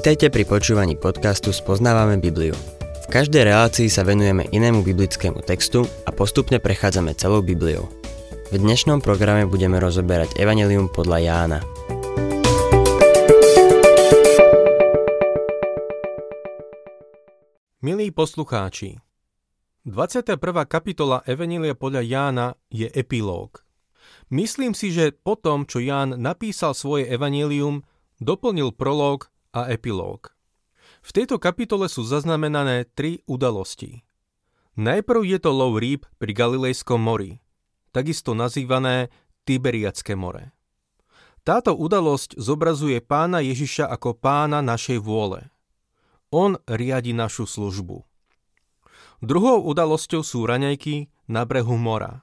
Vítajte pri počúvaní podcastu Spoznávame Bibliu. V každej relácii sa venujeme inému biblickému textu a postupne prechádzame celou Bibliou. V dnešnom programe budeme rozoberať Evangelium podľa Jána. Milí poslucháči, 21. kapitola Evanília podľa Jána je epilóg. Myslím si, že po tom, čo Ján napísal svoje evanílium, doplnil prológ a epilóg. V tejto kapitole sú zaznamenané tri udalosti. Najprv je to lov rýb pri Galilejskom mori – takisto nazývané Tiberiacké more. Táto udalosť zobrazuje pána Ježiša ako pána našej vôle. On riadi našu službu. Druhou udalosťou sú raňajky na brehu mora.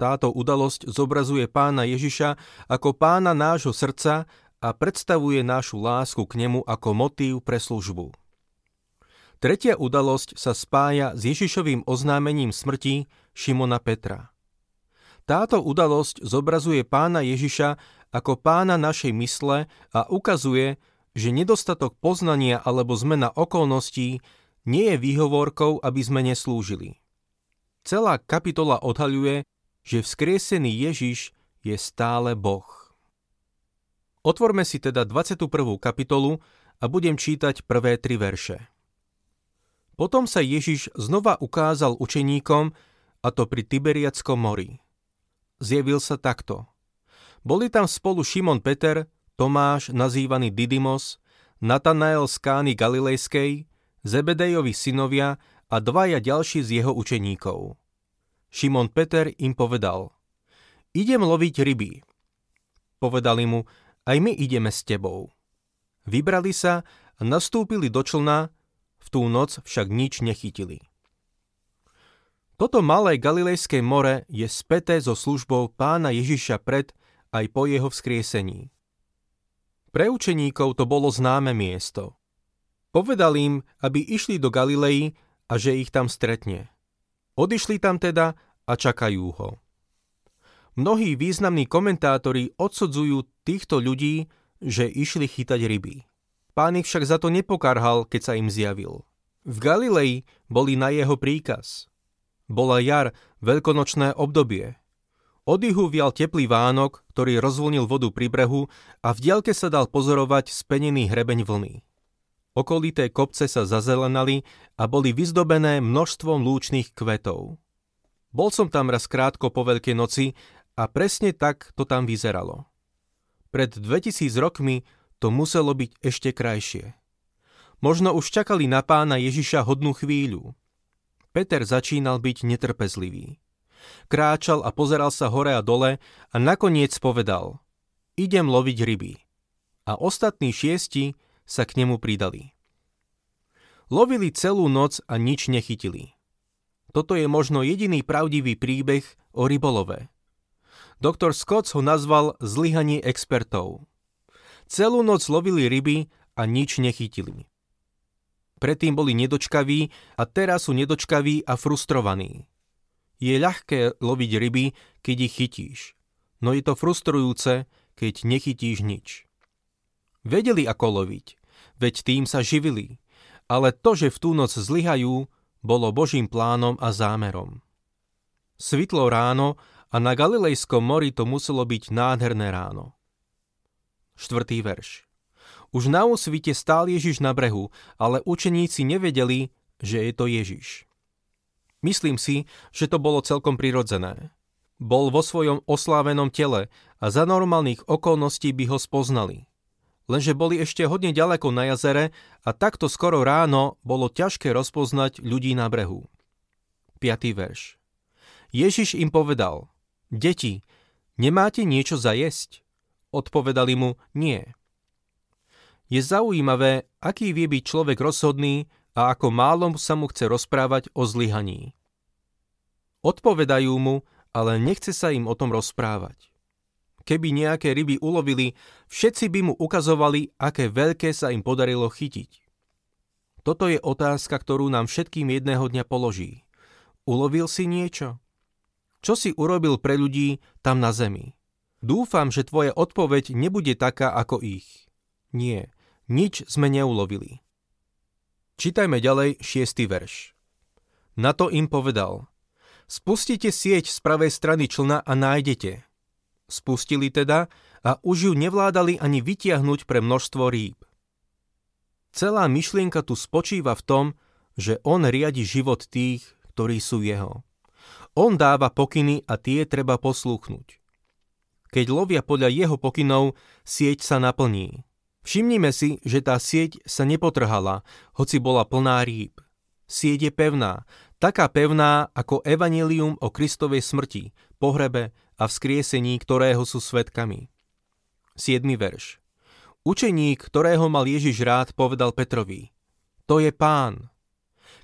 Táto udalosť zobrazuje pána Ježiša ako pána nášho srdca a predstavuje našu lásku k nemu ako motív pre službu. Tretia udalosť sa spája s Ježišovým oznámením smrti Šimona Petra. Táto udalosť zobrazuje pána Ježiša ako pána našej mysle a ukazuje, že nedostatok poznania alebo zmena okolností nie je výhovorkou, aby sme neslúžili. Celá kapitola odhaľuje, že vzkriesený Ježiš je stále Boh. Otvorme si teda 21. kapitolu a budem čítať prvé tri verše. Potom sa Ježiš znova ukázal učeníkom, a to pri Tiberiackom mori zjavil sa takto. Boli tam spolu Šimon Peter, Tomáš, nazývaný Didymos, Natanael z Kány Galilejskej, Zebedejovi synovia a dvaja ďalší z jeho učeníkov. Šimon Peter im povedal, idem loviť ryby. Povedali mu, aj my ideme s tebou. Vybrali sa a nastúpili do člna, v tú noc však nič nechytili. Toto malé Galilejské more je späté so službou pána Ježiša pred aj po jeho vzkriesení. Pre učeníkov to bolo známe miesto. Povedal im, aby išli do Galilei a že ich tam stretne. Odišli tam teda a čakajú ho. Mnohí významní komentátori odsudzujú týchto ľudí, že išli chytať ryby. Pán ich však za to nepokarhal, keď sa im zjavil. V Galilei boli na jeho príkaz – bola jar, veľkonočné obdobie. Od juhu vial teplý vánok, ktorý rozvlnil vodu pri brehu a v diaľke sa dal pozorovať spenený hrebeň vlny. Okolité kopce sa zazelenali a boli vyzdobené množstvom lúčných kvetov. Bol som tam raz krátko po Veľkej noci a presne tak to tam vyzeralo. Pred 2000 rokmi to muselo byť ešte krajšie. Možno už čakali na pána Ježiša hodnú chvíľu. Peter začínal byť netrpezlivý. Kráčal a pozeral sa hore a dole a nakoniec povedal Idem loviť ryby. A ostatní šiesti sa k nemu pridali. Lovili celú noc a nič nechytili. Toto je možno jediný pravdivý príbeh o rybolove. Doktor Scott ho nazval zlyhanie expertov. Celú noc lovili ryby a nič nechytili. Predtým boli nedočkaví a teraz sú nedočkaví a frustrovaní. Je ľahké loviť ryby, keď ich chytíš. No je to frustrujúce, keď nechytíš nič. Vedeli, ako loviť, veď tým sa živili, ale to, že v tú noc zlyhajú, bolo Božím plánom a zámerom. Svitlo ráno a na Galilejskom mori to muselo byť nádherné ráno. Štvrtý verš. Už na úsvite stál Ježiš na brehu, ale učeníci nevedeli, že je to Ježiš. Myslím si, že to bolo celkom prirodzené. Bol vo svojom oslávenom tele a za normálnych okolností by ho spoznali. Lenže boli ešte hodne ďaleko na jazere a takto skoro ráno bolo ťažké rozpoznať ľudí na brehu. 5. verš. Ježiš im povedal, deti, nemáte niečo zajesť? Odpovedali mu, nie. Je zaujímavé, aký vie byť človek rozhodný a ako málo sa mu chce rozprávať o zlyhaní. Odpovedajú mu, ale nechce sa im o tom rozprávať. Keby nejaké ryby ulovili, všetci by mu ukazovali, aké veľké sa im podarilo chytiť. Toto je otázka, ktorú nám všetkým jedného dňa položí. Ulovil si niečo? Čo si urobil pre ľudí tam na zemi? Dúfam, že tvoja odpoveď nebude taká ako ich. Nie, Nič sme neulovili. Čítajme ďalej šiestý verš. Na to im povedal. Spustite sieť z pravej strany člna a nájdete. Spustili teda a už ju nevládali ani vytiahnuť pre množstvo rýb. Celá myšlienka tu spočíva v tom, že on riadi život tých, ktorí sú jeho. On dáva pokyny a tie treba poslúchnuť. Keď lovia podľa jeho pokynov, sieť sa naplní. Všimnime si, že tá sieť sa nepotrhala, hoci bola plná rýb. Sieť je pevná, taká pevná ako evanelium o Kristovej smrti, pohrebe a vzkriesení, ktorého sú svetkami. 7. verš. Učeník, ktorého mal Ježiš rád, povedal Petrovi, to je pán.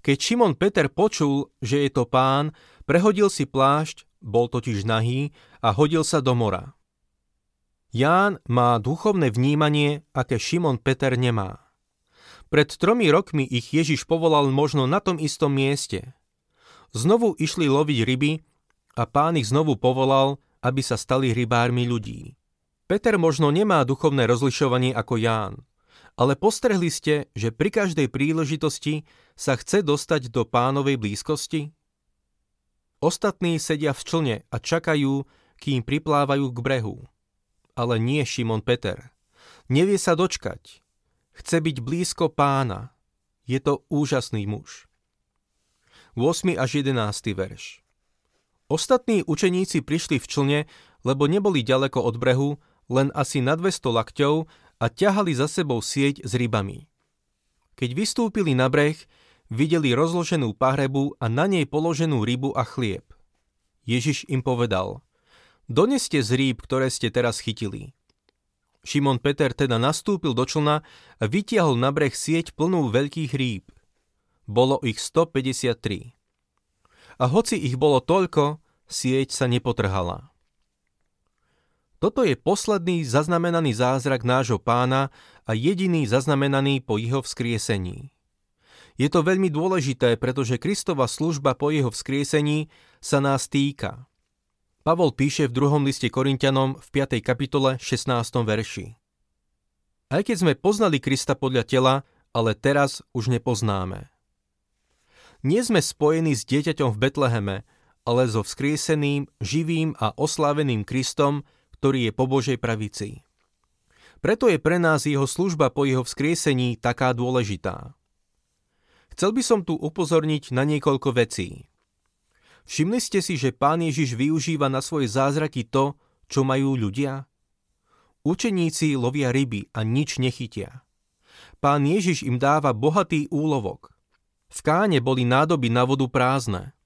Keď Šimon Peter počul, že je to pán, prehodil si plášť, bol totiž nahý a hodil sa do mora. Ján má duchovné vnímanie, aké Šimon Peter nemá. Pred tromi rokmi ich Ježiš povolal možno na tom istom mieste. Znovu išli loviť ryby a pán ich znovu povolal, aby sa stali rybármi ľudí. Peter možno nemá duchovné rozlišovanie ako Ján, ale postrehli ste, že pri každej príležitosti sa chce dostať do pánovej blízkosti? Ostatní sedia v člne a čakajú, kým priplávajú k brehu ale nie Šimon Peter. Nevie sa dočkať. Chce byť blízko pána. Je to úžasný muž. 8. až 11. verš Ostatní učeníci prišli v člne, lebo neboli ďaleko od brehu, len asi na 200 lakťov a ťahali za sebou sieť s rybami. Keď vystúpili na breh, videli rozloženú pahrebu a na nej položenú rybu a chlieb. Ježiš im povedal, Doneste z rýb, ktoré ste teraz chytili. Šimon Peter teda nastúpil do člna a vytiahol na breh sieť plnú veľkých rýb. Bolo ich 153. A hoci ich bolo toľko, sieť sa nepotrhala. Toto je posledný zaznamenaný zázrak nášho pána a jediný zaznamenaný po jeho vzkriesení. Je to veľmi dôležité, pretože Kristova služba po jeho vzkriesení sa nás týka. Pavol píše v druhom liste Korintianom v 5. kapitole 16. verši. Aj keď sme poznali Krista podľa tela, ale teraz už nepoznáme. Nie sme spojení s dieťaťom v Betleheme, ale so vzkrieseným, živým a osláveným Kristom, ktorý je po Božej pravici. Preto je pre nás jeho služba po jeho vzkriesení taká dôležitá. Chcel by som tu upozorniť na niekoľko vecí. Všimli ste si, že pán Ježiš využíva na svoje zázraky to, čo majú ľudia? Učeníci lovia ryby a nič nechytia. Pán Ježiš im dáva bohatý úlovok. V káne boli nádoby na vodu prázdne.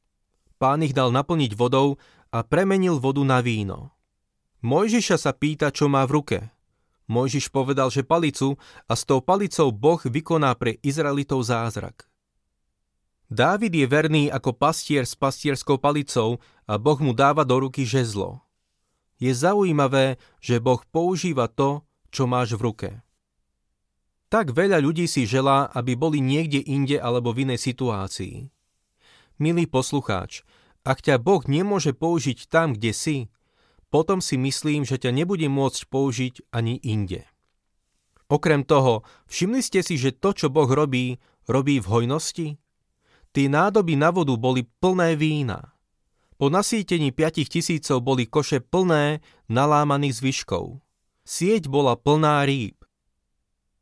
Pán ich dal naplniť vodou a premenil vodu na víno. Mojžiša sa pýta, čo má v ruke. Mojžiš povedal, že palicu a s tou palicou Boh vykoná pre Izraelitov zázrak. Dávid je verný ako pastier s pastierskou palicou a Boh mu dáva do ruky žezlo. Je zaujímavé, že Boh používa to, čo máš v ruke. Tak veľa ľudí si želá, aby boli niekde inde alebo v inej situácii. Milý poslucháč, ak ťa Boh nemôže použiť tam, kde si, potom si myslím, že ťa nebude môcť použiť ani inde. Okrem toho, všimli ste si, že to, čo Boh robí, robí v hojnosti? Tie nádoby na vodu boli plné vína. Po nasýtení 5 tisícov boli koše plné nalámaných zvyškov. Sieť bola plná rýb.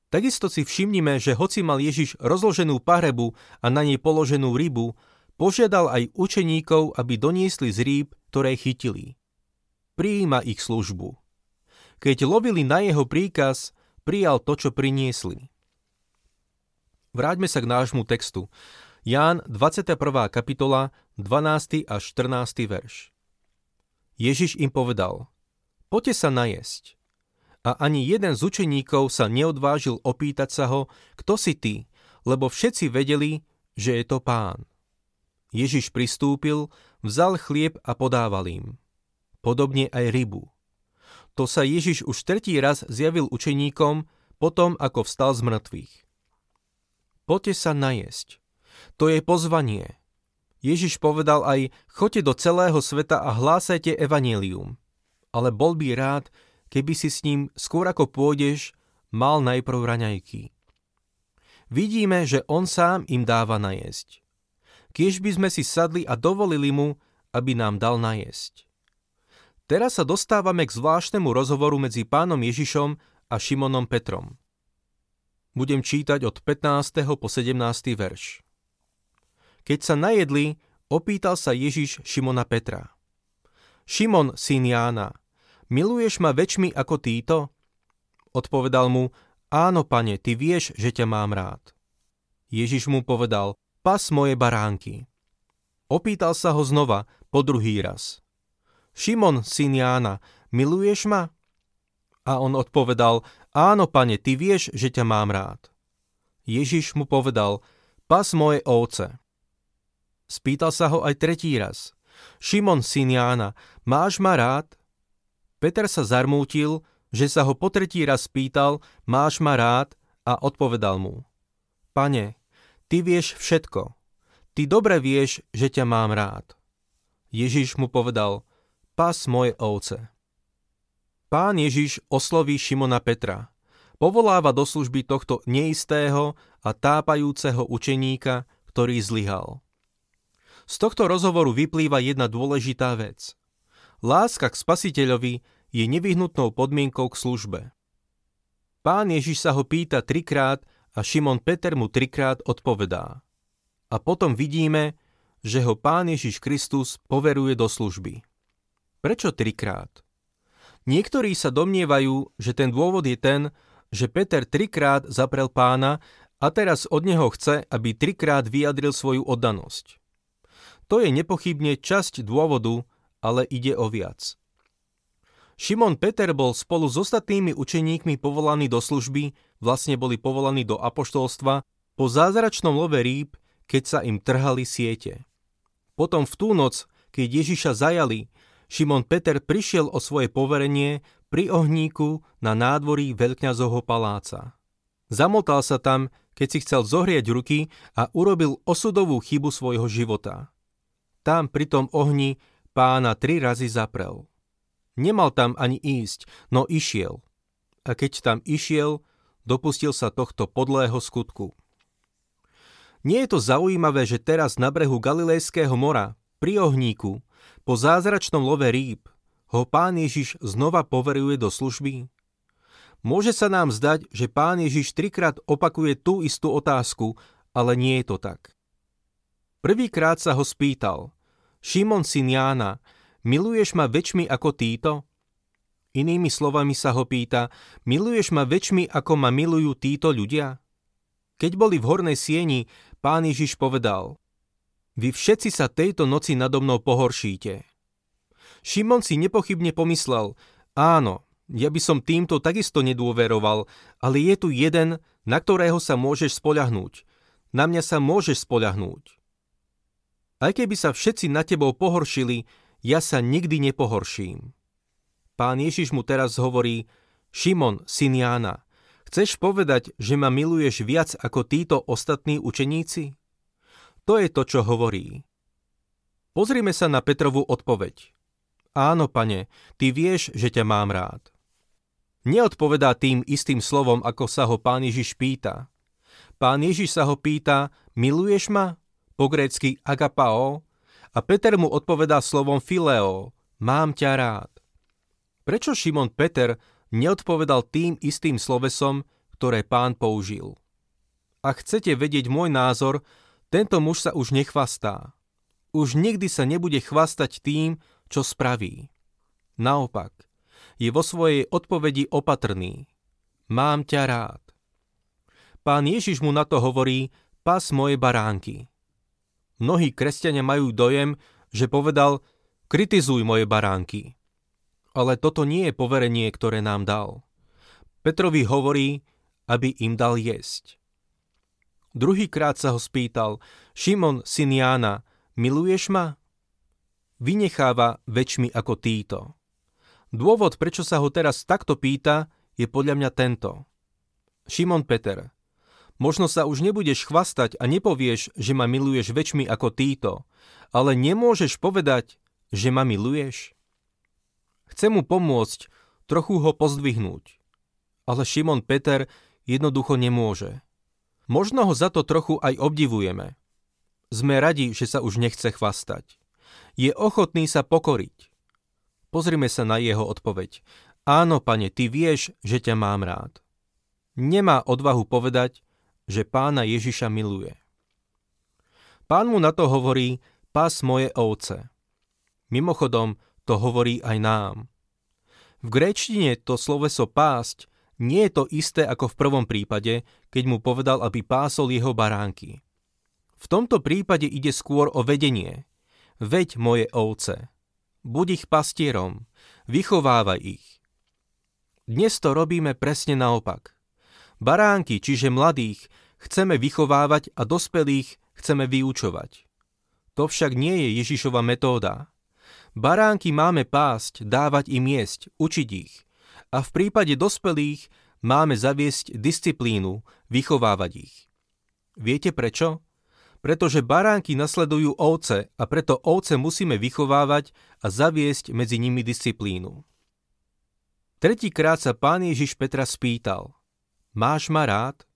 Takisto si všimnime, že hoci mal Ježiš rozloženú pahrebu a na nej položenú rybu, požiadal aj učeníkov, aby doniesli z rýb, ktoré chytili. Prijíma ich službu. Keď lovili na jeho príkaz, prijal to, čo priniesli. Vráťme sa k nášmu textu. Ján 21. kapitola 12. až 14. verš. Ježiš im povedal, poďte sa najesť. A ani jeden z učeníkov sa neodvážil opýtať sa ho, kto si ty, lebo všetci vedeli, že je to pán. Ježiš pristúpil, vzal chlieb a podával im. Podobne aj rybu. To sa Ježiš už tretí raz zjavil učeníkom, potom ako vstal z mŕtvych. Poďte sa najesť. To je pozvanie. Ježiš povedal aj, choďte do celého sveta a hlásajte evanílium. Ale bol by rád, keby si s ním skôr ako pôjdeš, mal najprv raňajky. Vidíme, že on sám im dáva najesť. Kiež by sme si sadli a dovolili mu, aby nám dal najesť. Teraz sa dostávame k zvláštnemu rozhovoru medzi pánom Ježišom a Šimonom Petrom. Budem čítať od 15. po 17. verš. Keď sa najedli, opýtal sa Ježiš Šimona Petra. Šimon, syn Jána, miluješ ma väčšmi ako títo? Odpovedal mu, áno, pane, ty vieš, že ťa mám rád. Ježiš mu povedal, pas moje baránky. Opýtal sa ho znova, po druhý raz. Šimon, syn Jána, miluješ ma? A on odpovedal, áno, pane, ty vieš, že ťa mám rád. Ježiš mu povedal, pas moje ovce. Spýtal sa ho aj tretí raz. Šimon, syn Jána, máš ma rád? Peter sa zarmútil, že sa ho po tretí raz spýtal, máš ma rád? A odpovedal mu, Pane, ty vieš všetko. Ty dobre vieš, že ťa mám rád. Ježiš mu povedal, pas moje ovce. Pán Ježiš osloví Šimona Petra. Povoláva do služby tohto neistého a tápajúceho učeníka, ktorý zlyhal. Z tohto rozhovoru vyplýva jedna dôležitá vec. Láska k spasiteľovi je nevyhnutnou podmienkou k službe. Pán Ježiš sa ho pýta trikrát a Šimon Peter mu trikrát odpovedá. A potom vidíme, že ho Pán Ježiš Kristus poveruje do služby. Prečo trikrát? Niektorí sa domnievajú, že ten dôvod je ten, že Peter trikrát zaprel pána a teraz od neho chce, aby trikrát vyjadril svoju oddanosť. To je nepochybne časť dôvodu, ale ide o viac. Šimon Peter bol spolu s ostatnými učeníkmi povolaný do služby, vlastne boli povolaní do apoštolstva, po zázračnom love rýb, keď sa im trhali siete. Potom v tú noc, keď Ježiša zajali, Šimon Peter prišiel o svoje poverenie pri ohníku na nádvorí veľkňazovho paláca. Zamotal sa tam, keď si chcel zohrieť ruky a urobil osudovú chybu svojho života tam pri tom ohni pána tri razy zaprel. Nemal tam ani ísť, no išiel. A keď tam išiel, dopustil sa tohto podlého skutku. Nie je to zaujímavé, že teraz na brehu Galilejského mora, pri ohníku, po zázračnom love rýb, ho pán Ježiš znova poveruje do služby? Môže sa nám zdať, že pán Ježiš trikrát opakuje tú istú otázku, ale nie je to tak. Prvýkrát sa ho spýtal, Šimon syn Jána, miluješ ma väčšmi ako títo? Inými slovami sa ho pýta, miluješ ma väčšmi ako ma milujú títo ľudia? Keď boli v hornej sieni, pán Ježiš povedal, vy všetci sa tejto noci nado mnou pohoršíte. Šimon si nepochybne pomyslel, áno, ja by som týmto takisto nedôveroval, ale je tu jeden, na ktorého sa môžeš spoľahnúť. Na mňa sa môžeš spoľahnúť. Aj keby sa všetci na tebou pohoršili, ja sa nikdy nepohorším. Pán Ježiš mu teraz hovorí, Šimon, syn Jána, chceš povedať, že ma miluješ viac ako títo ostatní učeníci? To je to, čo hovorí. Pozrime sa na Petrovú odpoveď. Áno, pane, ty vieš, že ťa mám rád. Neodpovedá tým istým slovom, ako sa ho pán Ježiš pýta. Pán Ježiš sa ho pýta, miluješ ma? Po grécky agapao, a Peter mu odpovedá slovom fileo, mám ťa rád. Prečo Šimon Peter neodpovedal tým istým slovesom, ktoré pán použil? Ak chcete vedieť môj názor, tento muž sa už nechvastá. Už nikdy sa nebude chvastať tým, čo spraví. Naopak, je vo svojej odpovedi opatrný. Mám ťa rád. Pán Ježiš mu na to hovorí, pas moje baránky. Mnohí kresťania majú dojem, že povedal, kritizuj moje baránky. Ale toto nie je poverenie, ktoré nám dal. Petrovi hovorí, aby im dal jesť. Druhýkrát sa ho spýtal, Šimon, syn Jána, miluješ ma? Vynecháva väčšmi ako títo. Dôvod, prečo sa ho teraz takto pýta, je podľa mňa tento. Šimon Peter, Možno sa už nebudeš chvastať a nepovieš, že ma miluješ väčšmi ako títo, ale nemôžeš povedať, že ma miluješ? Chcem mu pomôcť, trochu ho pozdvihnúť. ale Šimon Peter jednoducho nemôže. Možno ho za to trochu aj obdivujeme. Sme radi, že sa už nechce chvastať. Je ochotný sa pokoriť. Pozrime sa na jeho odpoveď. Áno, pane, ty vieš, že ťa mám rád. Nemá odvahu povedať, že pána Ježiša miluje. Pán mu na to hovorí, pas moje ovce. Mimochodom, to hovorí aj nám. V gréčtine to sloveso pásť nie je to isté ako v prvom prípade, keď mu povedal, aby pásol jeho baránky. V tomto prípade ide skôr o vedenie. Veď moje ovce. Buď ich pastierom. Vychovávaj ich. Dnes to robíme presne naopak. Baránky, čiže mladých, chceme vychovávať a dospelých chceme vyučovať. To však nie je Ježišova metóda. Baránky máme pásť, dávať im jesť, učiť ich a v prípade dospelých máme zaviesť disciplínu, vychovávať ich. Viete prečo? Pretože baránky nasledujú ovce a preto ovce musíme vychovávať a zaviesť medzi nimi disciplínu. Tretíkrát sa pán Ježiš Petra spýtal Máš ma rád?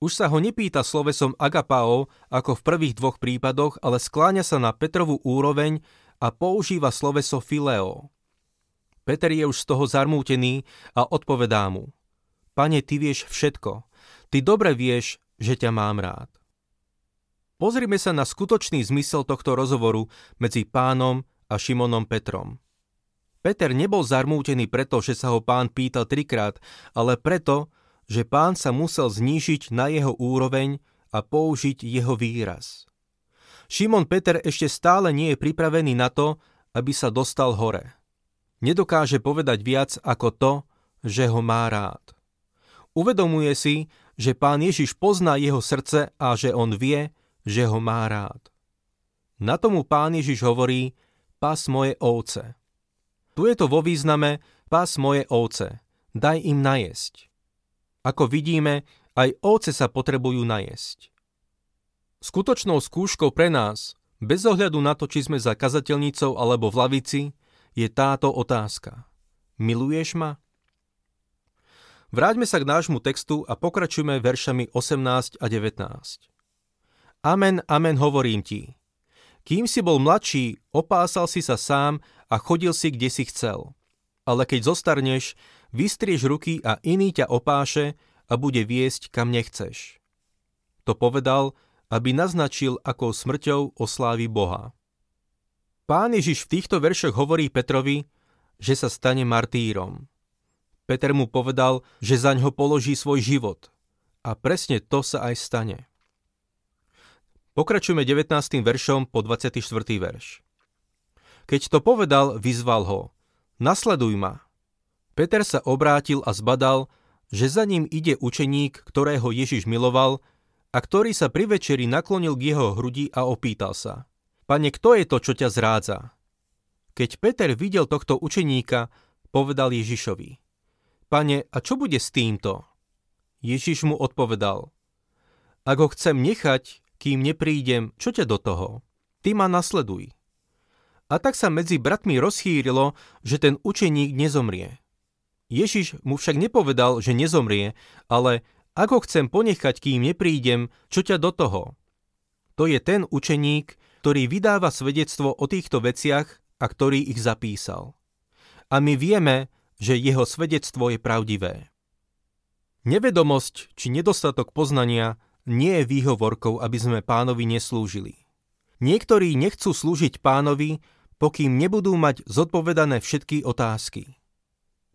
Už sa ho nepýta slovesom agapao ako v prvých dvoch prípadoch, ale skláňa sa na Petrovú úroveň a používa sloveso fileo. Peter je už z toho zarmútený a odpovedá mu. Pane, ty vieš všetko. Ty dobre vieš, že ťa mám rád. Pozrime sa na skutočný zmysel tohto rozhovoru medzi pánom a Šimonom Petrom. Peter nebol zarmútený preto, že sa ho pán pýtal trikrát, ale preto, že pán sa musel znížiť na jeho úroveň a použiť jeho výraz. Šimon Peter ešte stále nie je pripravený na to, aby sa dostal hore nedokáže povedať viac ako to, že ho má rád. Uvedomuje si, že pán Ježiš pozná jeho srdce a že on vie, že ho má rád. Na tomu pán Ježiš hovorí, pas moje ovce. Tu je to vo význame, pas moje ovce, daj im najesť. Ako vidíme, aj ovce sa potrebujú najesť. Skutočnou skúškou pre nás, bez ohľadu na to, či sme za kazateľnicou alebo v lavici, je táto otázka. Miluješ ma? Vráťme sa k nášmu textu a pokračujme veršami 18 a 19. Amen, amen hovorím ti. Kým si bol mladší, opásal si sa sám a chodil si, kde si chcel. Ale keď zostarneš, vystrieš ruky a iný ťa opáše a bude viesť, kam nechceš. To povedal, aby naznačil, akou smrťou oslávi Boha. Pán Ježiš v týchto veršoch hovorí Petrovi, že sa stane martýrom. Peter mu povedal, že za ňo položí svoj život. A presne to sa aj stane. Pokračujeme 19. veršom po 24. verš. Keď to povedal, vyzval ho. Nasleduj ma. Peter sa obrátil a zbadal, že za ním ide učeník, ktorého Ježiš miloval a ktorý sa pri večeri naklonil k jeho hrudi a opýtal sa – Pane, kto je to, čo ťa zrádza? Keď Peter videl tohto učeníka, povedal Ježišovi. Pane, a čo bude s týmto? Ježiš mu odpovedal. Ak ho chcem nechať, kým neprídem, čo ťa do toho? Ty ma nasleduj. A tak sa medzi bratmi rozchýrilo, že ten učeník nezomrie. Ježiš mu však nepovedal, že nezomrie, ale ak ho chcem ponechať, kým neprídem, čo ťa do toho? To je ten učeník, ktorý vydáva svedectvo o týchto veciach a ktorý ich zapísal. A my vieme, že jeho svedectvo je pravdivé. Nevedomosť či nedostatok poznania nie je výhovorkou, aby sme pánovi neslúžili. Niektorí nechcú slúžiť pánovi, pokým nebudú mať zodpovedané všetky otázky.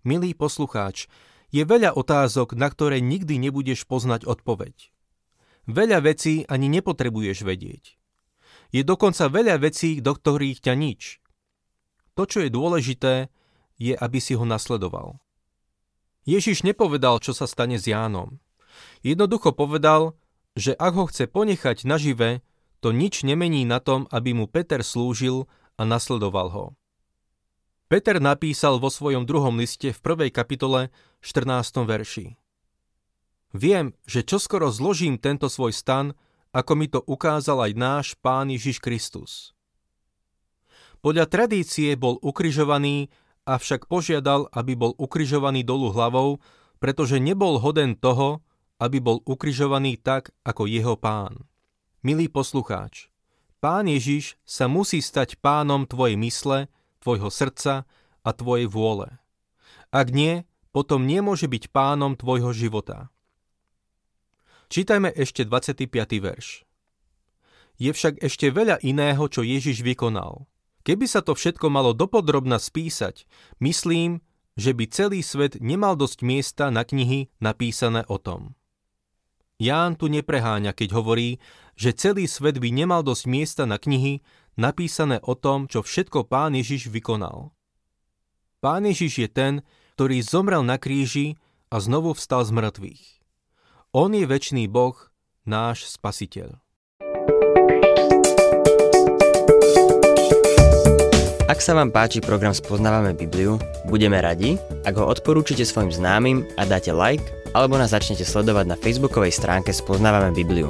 Milý poslucháč, je veľa otázok, na ktoré nikdy nebudeš poznať odpoveď. Veľa vecí ani nepotrebuješ vedieť. Je dokonca veľa vecí, do ktorých ťa nič. To, čo je dôležité, je, aby si ho nasledoval. Ježiš nepovedal, čo sa stane s Jánom. Jednoducho povedal, že ak ho chce ponechať nažive, to nič nemení na tom, aby mu Peter slúžil a nasledoval ho. Peter napísal vo svojom druhom liste v prvej kapitole 14. verši. Viem, že čoskoro zložím tento svoj stan ako mi to ukázal aj náš Pán Ježiš Kristus. Podľa tradície bol ukrižovaný, avšak požiadal, aby bol ukrižovaný dolu hlavou, pretože nebol hoden toho, aby bol ukrižovaný tak, ako jeho pán. Milý poslucháč, pán Ježiš sa musí stať pánom tvojej mysle, tvojho srdca a tvojej vôle. Ak nie, potom nemôže byť pánom tvojho života. Čítajme ešte 25. verš. Je však ešte veľa iného, čo Ježiš vykonal. Keby sa to všetko malo dopodrobna spísať, myslím, že by celý svet nemal dosť miesta na knihy napísané o tom. Ján tu nepreháňa, keď hovorí, že celý svet by nemal dosť miesta na knihy napísané o tom, čo všetko pán Ježiš vykonal. Pán Ježiš je ten, ktorý zomrel na kríži a znovu vstal z mŕtvych. On je väčší Boh, náš spasiteľ. Ak sa vám páči program Spoznávame Bibliu, budeme radi, ak ho odporúčite svojim známym a dáte like alebo nás začnete sledovať na facebookovej stránke Spoznávame Bibliu.